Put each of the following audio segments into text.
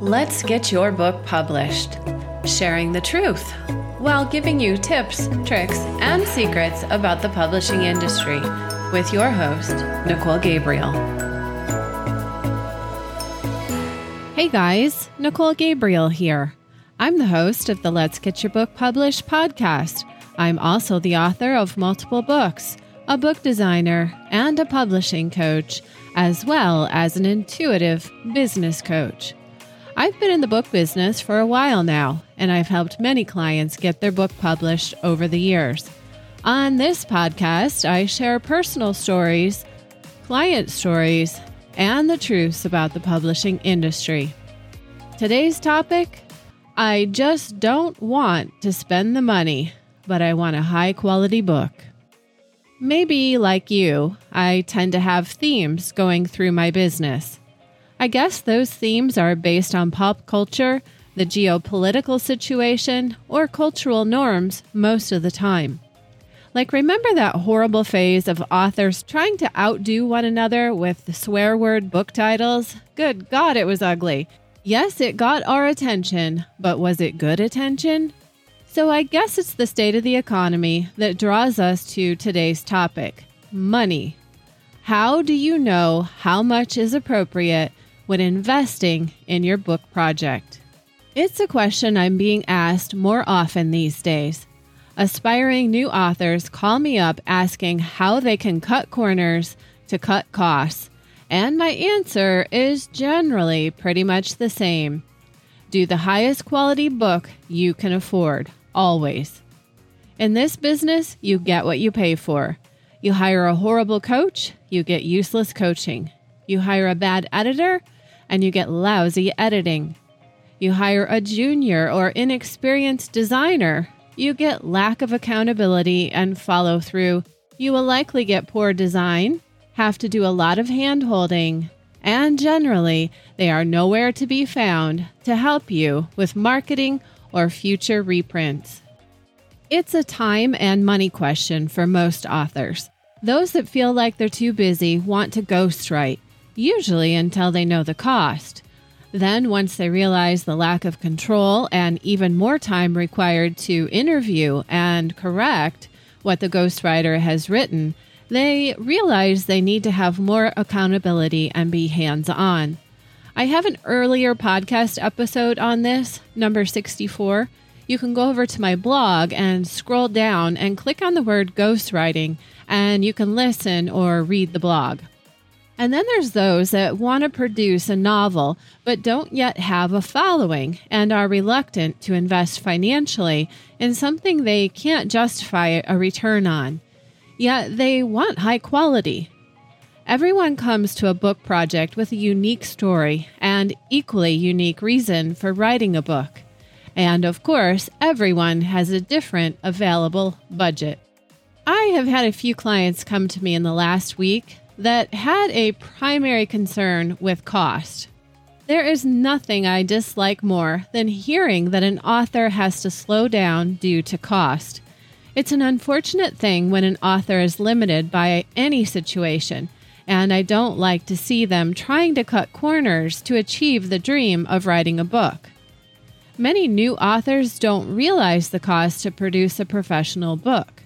Let's get your book published, sharing the truth while giving you tips, tricks, and secrets about the publishing industry with your host, Nicole Gabriel. Hey guys, Nicole Gabriel here. I'm the host of the Let's Get Your Book Published podcast. I'm also the author of multiple books, a book designer, and a publishing coach, as well as an intuitive business coach. I've been in the book business for a while now, and I've helped many clients get their book published over the years. On this podcast, I share personal stories, client stories, and the truths about the publishing industry. Today's topic I just don't want to spend the money, but I want a high quality book. Maybe, like you, I tend to have themes going through my business. I guess those themes are based on pop culture, the geopolitical situation, or cultural norms most of the time. Like, remember that horrible phase of authors trying to outdo one another with swear word book titles? Good God, it was ugly. Yes, it got our attention, but was it good attention? So I guess it's the state of the economy that draws us to today's topic money. How do you know how much is appropriate when investing in your book project? It's a question I'm being asked more often these days. Aspiring new authors call me up asking how they can cut corners to cut costs, and my answer is generally pretty much the same. Do the highest quality book you can afford, always. In this business, you get what you pay for. You hire a horrible coach, you get useless coaching. You hire a bad editor, and you get lousy editing. You hire a junior or inexperienced designer, you get lack of accountability and follow through. You will likely get poor design, have to do a lot of hand holding, and generally, they are nowhere to be found to help you with marketing or future reprints. It's a time and money question for most authors. Those that feel like they're too busy want to ghostwrite, usually until they know the cost. Then, once they realize the lack of control and even more time required to interview and correct what the ghostwriter has written, they realize they need to have more accountability and be hands on. I have an earlier podcast episode on this, number 64. You can go over to my blog and scroll down and click on the word ghostwriting, and you can listen or read the blog. And then there's those that want to produce a novel but don't yet have a following and are reluctant to invest financially in something they can't justify a return on. Yet they want high quality. Everyone comes to a book project with a unique story and equally unique reason for writing a book. And of course, everyone has a different available budget. I have had a few clients come to me in the last week that had a primary concern with cost. There is nothing I dislike more than hearing that an author has to slow down due to cost. It's an unfortunate thing when an author is limited by any situation, and I don't like to see them trying to cut corners to achieve the dream of writing a book. Many new authors don't realize the cost to produce a professional book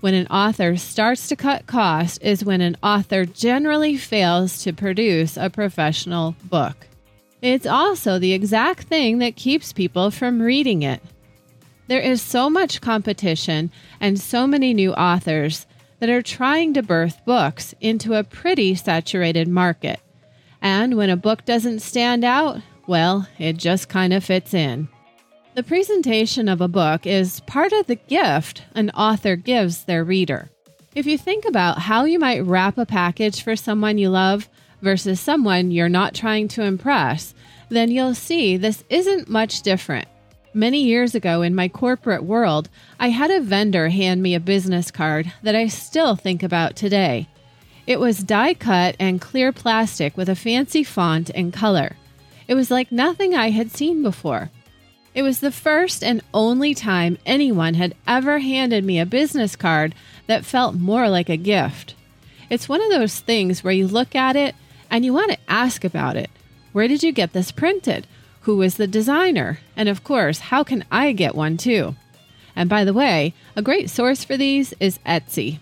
when an author starts to cut costs is when an author generally fails to produce a professional book. It's also the exact thing that keeps people from reading it. There is so much competition and so many new authors that are trying to birth books into a pretty saturated market. And when a book doesn't stand out, well, it just kind of fits in. The presentation of a book is part of the gift an author gives their reader. If you think about how you might wrap a package for someone you love versus someone you're not trying to impress, then you'll see this isn't much different. Many years ago in my corporate world, I had a vendor hand me a business card that I still think about today. It was die cut and clear plastic with a fancy font and color. It was like nothing I had seen before. It was the first and only time anyone had ever handed me a business card that felt more like a gift. It's one of those things where you look at it and you want to ask about it. Where did you get this printed? Who is the designer? And of course, how can I get one too? And by the way, a great source for these is Etsy.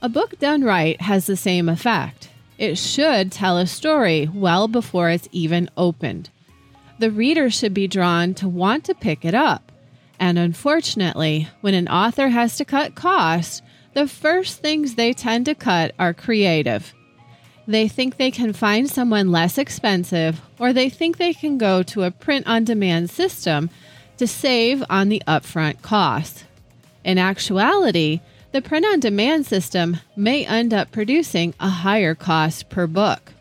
A book done right has the same effect. It should tell a story well before it's even opened. The reader should be drawn to want to pick it up. And unfortunately, when an author has to cut costs, the first things they tend to cut are creative. They think they can find someone less expensive, or they think they can go to a print on demand system to save on the upfront costs. In actuality, the print on demand system may end up producing a higher cost per book.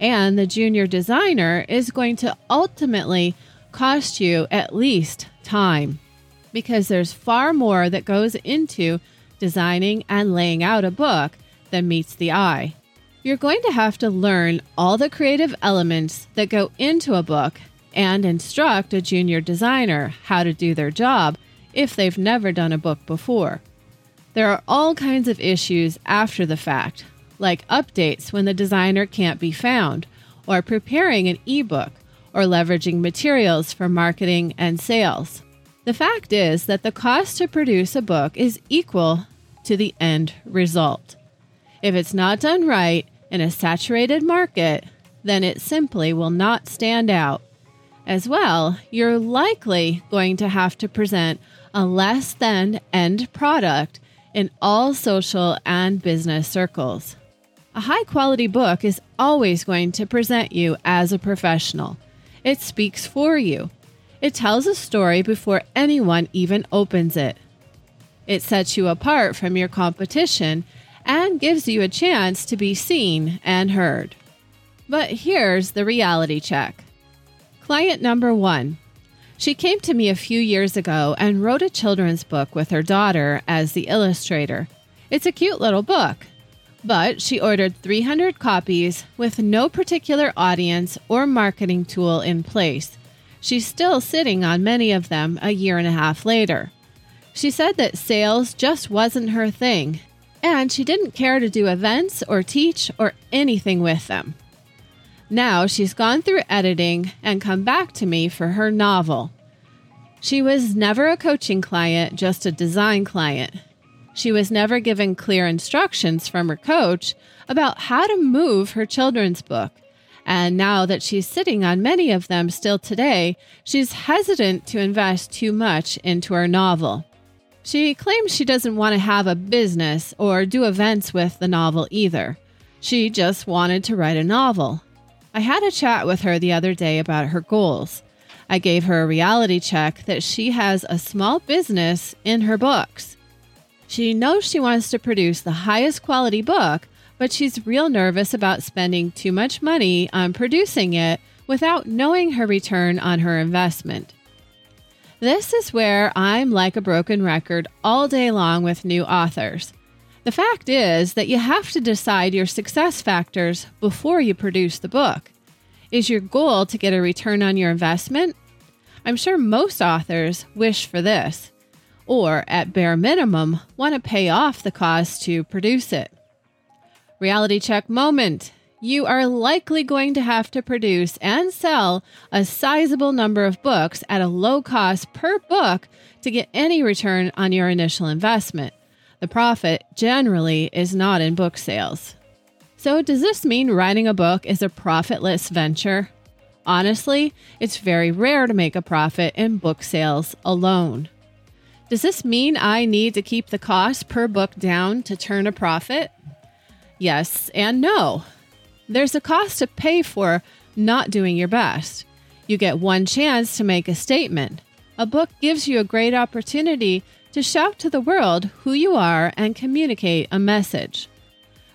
And the junior designer is going to ultimately cost you at least time because there's far more that goes into designing and laying out a book than meets the eye. You're going to have to learn all the creative elements that go into a book and instruct a junior designer how to do their job if they've never done a book before. There are all kinds of issues after the fact, like updates when the designer can't be found, or preparing an ebook, or leveraging materials for marketing and sales. The fact is that the cost to produce a book is equal to the end result. If it's not done right, in a saturated market, then it simply will not stand out. As well, you're likely going to have to present a less than end product in all social and business circles. A high quality book is always going to present you as a professional. It speaks for you. It tells a story before anyone even opens it. It sets you apart from your competition and gives you a chance to be seen and heard. But here's the reality check. Client number one. She came to me a few years ago and wrote a children's book with her daughter as the illustrator. It's a cute little book, but she ordered 300 copies with no particular audience or marketing tool in place. She's still sitting on many of them a year and a half later. She said that sales just wasn't her thing and she didn't care to do events or teach or anything with them. Now she's gone through editing and come back to me for her novel. She was never a coaching client, just a design client. She was never given clear instructions from her coach about how to move her children's book. And now that she's sitting on many of them still today, she's hesitant to invest too much into her novel. She claims she doesn't want to have a business or do events with the novel either. She just wanted to write a novel. I had a chat with her the other day about her goals. I gave her a reality check that she has a small business in her books. She knows she wants to produce the highest quality book, but she's real nervous about spending too much money on producing it without knowing her return on her investment. This is where I'm like a broken record all day long with new authors. The fact is that you have to decide your success factors before you produce the book. Is your goal to get a return on your investment? I'm sure most authors wish for this, or at bare minimum, want to pay off the cost to produce it. Reality check moment you are likely going to have to produce and sell a sizable number of books at a low cost per book to get any return on your initial investment. The profit generally is not in book sales. So, does this mean writing a book is a profitless venture? Honestly, it's very rare to make a profit in book sales alone. Does this mean I need to keep the cost per book down to turn a profit? Yes and no. There's a cost to pay for not doing your best. You get one chance to make a statement. A book gives you a great opportunity to shout to the world who you are and communicate a message.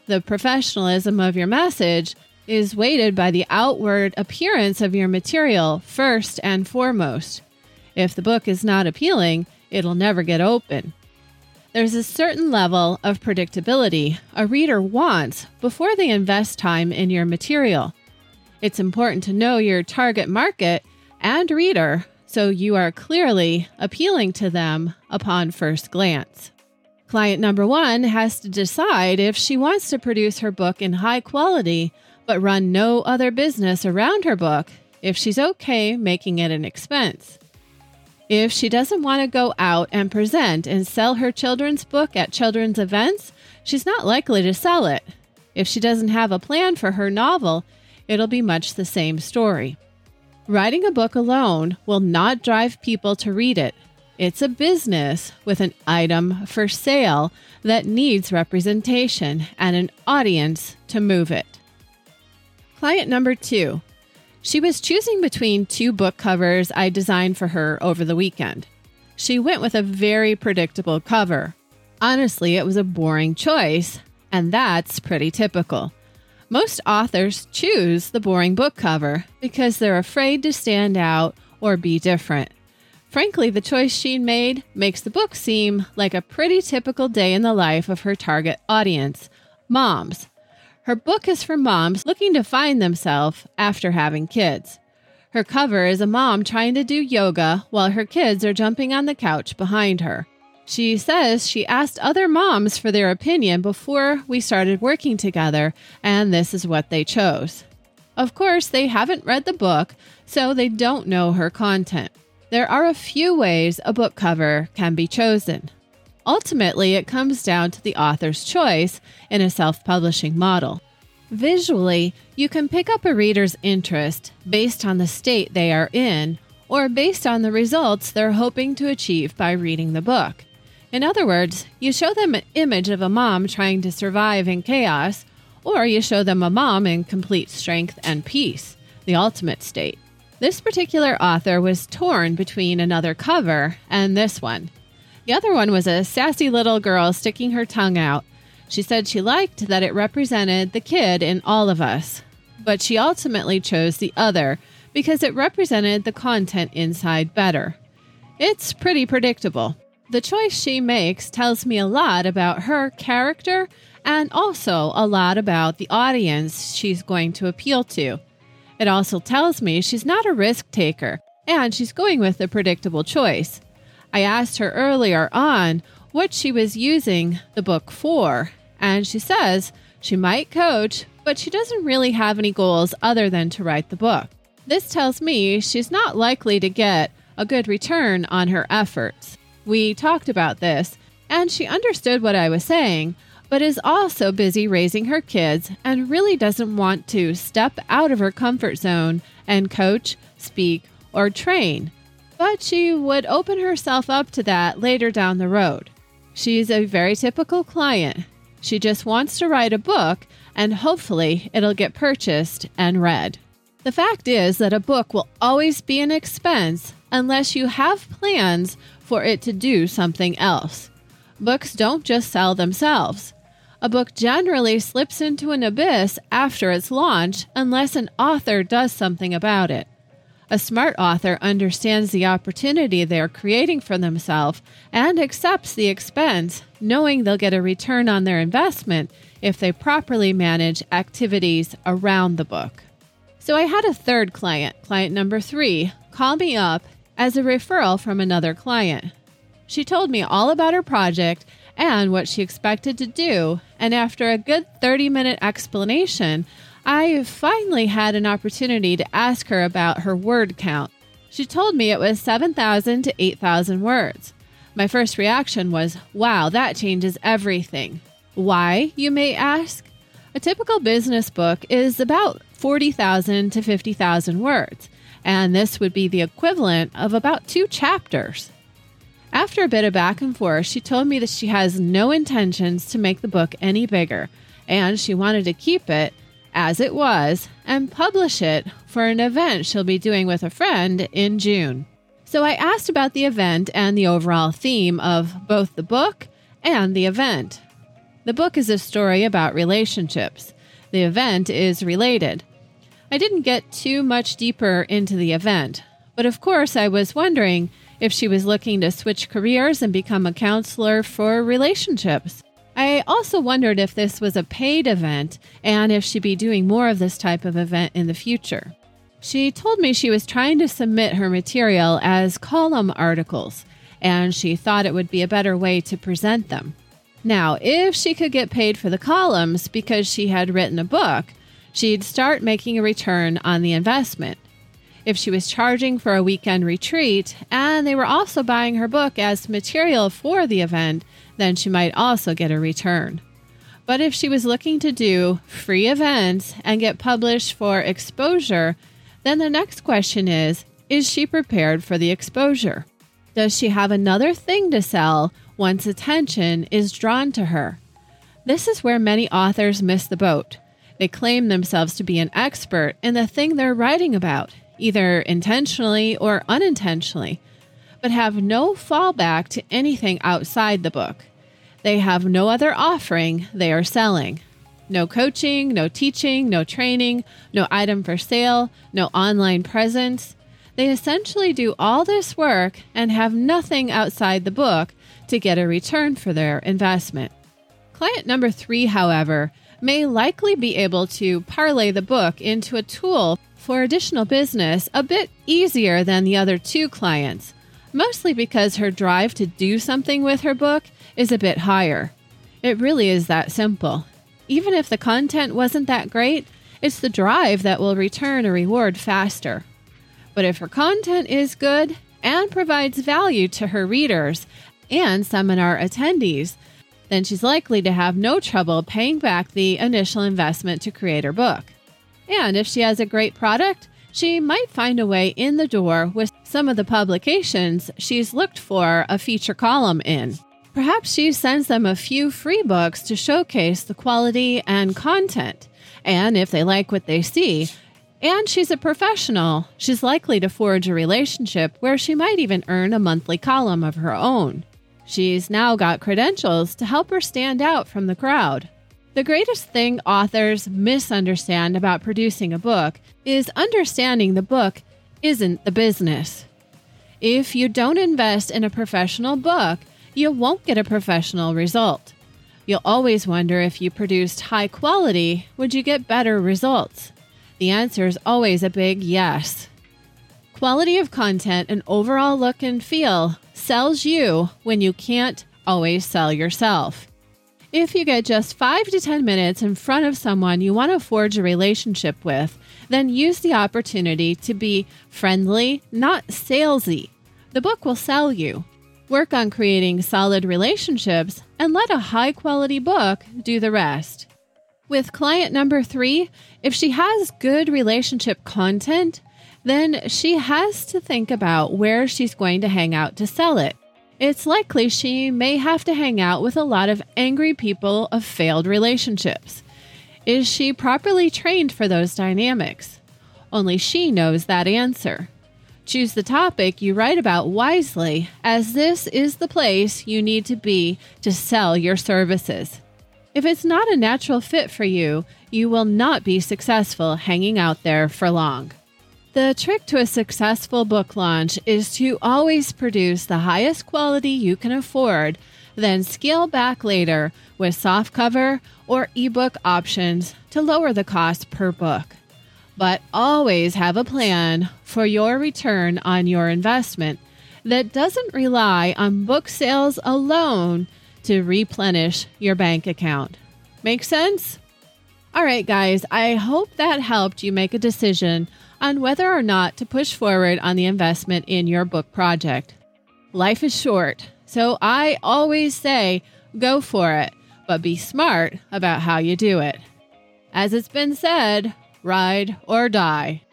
The professionalism of your message is weighted by the outward appearance of your material first and foremost. If the book is not appealing, it'll never get open. There's a certain level of predictability a reader wants before they invest time in your material. It's important to know your target market and reader so you are clearly appealing to them upon first glance. Client number one has to decide if she wants to produce her book in high quality but run no other business around her book if she's okay making it an expense. If she doesn't want to go out and present and sell her children's book at children's events, she's not likely to sell it. If she doesn't have a plan for her novel, it'll be much the same story. Writing a book alone will not drive people to read it. It's a business with an item for sale that needs representation and an audience to move it. Client number two she was choosing between two book covers I designed for her over the weekend. She went with a very predictable cover. Honestly, it was a boring choice, and that's pretty typical. Most authors choose the boring book cover because they're afraid to stand out or be different. Frankly, the choice she made makes the book seem like a pretty typical day in the life of her target audience moms her book is for moms looking to find themselves after having kids. Her cover is a mom trying to do yoga while her kids are jumping on the couch behind her. She says she asked other moms for their opinion before we started working together, and this is what they chose. Of course, they haven't read the book, so they don't know her content. There are a few ways a book cover can be chosen. Ultimately, it comes down to the author's choice in a self publishing model. Visually, you can pick up a reader's interest based on the state they are in or based on the results they're hoping to achieve by reading the book. In other words, you show them an image of a mom trying to survive in chaos, or you show them a mom in complete strength and peace, the ultimate state. This particular author was torn between another cover and this one. The other one was a sassy little girl sticking her tongue out. She said she liked that it represented the kid in all of us, but she ultimately chose the other because it represented the content inside better. It's pretty predictable. The choice she makes tells me a lot about her character and also a lot about the audience she's going to appeal to. It also tells me she's not a risk taker and she's going with a predictable choice. I asked her earlier on what she was using the book for, and she says she might coach, but she doesn't really have any goals other than to write the book. This tells me she's not likely to get a good return on her efforts. We talked about this, and she understood what I was saying, but is also busy raising her kids and really doesn't want to step out of her comfort zone and coach, speak, or train but she would open herself up to that later down the road. She's a very typical client. She just wants to write a book, and hopefully it'll get purchased and read. The fact is that a book will always be an expense unless you have plans for it to do something else. Books don't just sell themselves. A book generally slips into an abyss after its launch unless an author does something about it. A smart author understands the opportunity they are creating for themselves and accepts the expense, knowing they'll get a return on their investment if they properly manage activities around the book. So I had a third client, client number three, call me up as a referral from another client. She told me all about her project and what she expected to do, and after a good 30 minute explanation, I finally had an opportunity to ask her about her word count. She told me it was 7,000 to 8,000 words. My first reaction was, wow, that changes everything. Why, you may ask? A typical business book is about 40,000 to 50,000 words, and this would be the equivalent of about two chapters. After a bit of back and forth, she told me that she has no intentions to make the book any bigger, and she wanted to keep it as it was and publish it for an event she'll be doing with a friend in June. So I asked about the event and the overall theme of both the book and the event. The book is a story about relationships. The event is related. I didn't get too much deeper into the event, but of course I was wondering if she was looking to switch careers and become a counselor for relationships. I also wondered if this was a paid event and if she'd be doing more of this type of event in the future. She told me she was trying to submit her material as column articles, and she thought it would be a better way to present them. Now, if she could get paid for the columns because she had written a book, she'd start making a return on the investment. If she was charging for a weekend retreat and they were also buying her book as material for the event, then she might also get a return. But if she was looking to do free events and get published for exposure, then the next question is Is she prepared for the exposure? Does she have another thing to sell once attention is drawn to her? This is where many authors miss the boat. They claim themselves to be an expert in the thing they're writing about, either intentionally or unintentionally, but have no fallback to anything outside the book. They have no other offering they are selling. No coaching, no teaching, no training, no item for sale, no online presence. They essentially do all this work and have nothing outside the book to get a return for their investment. Client number three, however, may likely be able to parlay the book into a tool for additional business a bit easier than the other two clients, mostly because her drive to do something with her book is a bit higher. It really is that simple. Even if the content wasn't that great, it's the drive that will return a reward faster. But if her content is good and provides value to her readers and seminar attendees, then she's likely to have no trouble paying back the initial investment to create her book. And if she has a great product, she might find a way in the door with some of the publications she's looked for a feature column in. Perhaps she sends them a few free books to showcase the quality and content. And if they like what they see, and she's a professional, she's likely to forge a relationship where she might even earn a monthly column of her own. She's now got credentials to help her stand out from the crowd. The greatest thing authors misunderstand about producing a book is understanding the book isn't the business. If you don't invest in a professional book, you won't get a professional result. You'll always wonder if you produced high quality, would you get better results? The answer is always a big yes. Quality of content and overall look and feel sells you when you can't always sell yourself. If you get just 5 to 10 minutes in front of someone you want to forge a relationship with, then use the opportunity to be friendly, not salesy. The book will sell you. Work on creating solid relationships and let a high quality book do the rest. With client number three, if she has good relationship content, then she has to think about where she's going to hang out to sell it. It's likely she may have to hang out with a lot of angry people of failed relationships. Is she properly trained for those dynamics? Only she knows that answer. Choose the topic you write about wisely, as this is the place you need to be to sell your services. If it's not a natural fit for you, you will not be successful hanging out there for long. The trick to a successful book launch is to always produce the highest quality you can afford, then scale back later with softcover or ebook options to lower the cost per book but always have a plan for your return on your investment that doesn't rely on book sales alone to replenish your bank account. Make sense? All right, guys, I hope that helped you make a decision on whether or not to push forward on the investment in your book project. Life is short, so I always say go for it, but be smart about how you do it. As it's been said, ride, or die.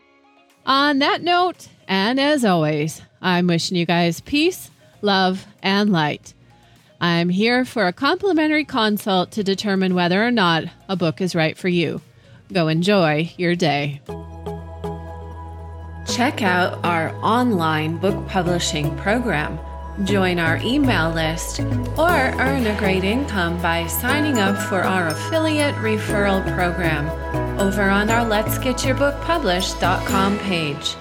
On that note, and as always, I'm wishing you guys peace, love, and light. I'm here for a complimentary consult to determine whether or not a book is right for you. Go enjoy your day. Check out our online book publishing program join our email list, or earn a great income by signing up for our affiliate referral program over on our Let's Get Your Book Published.com page.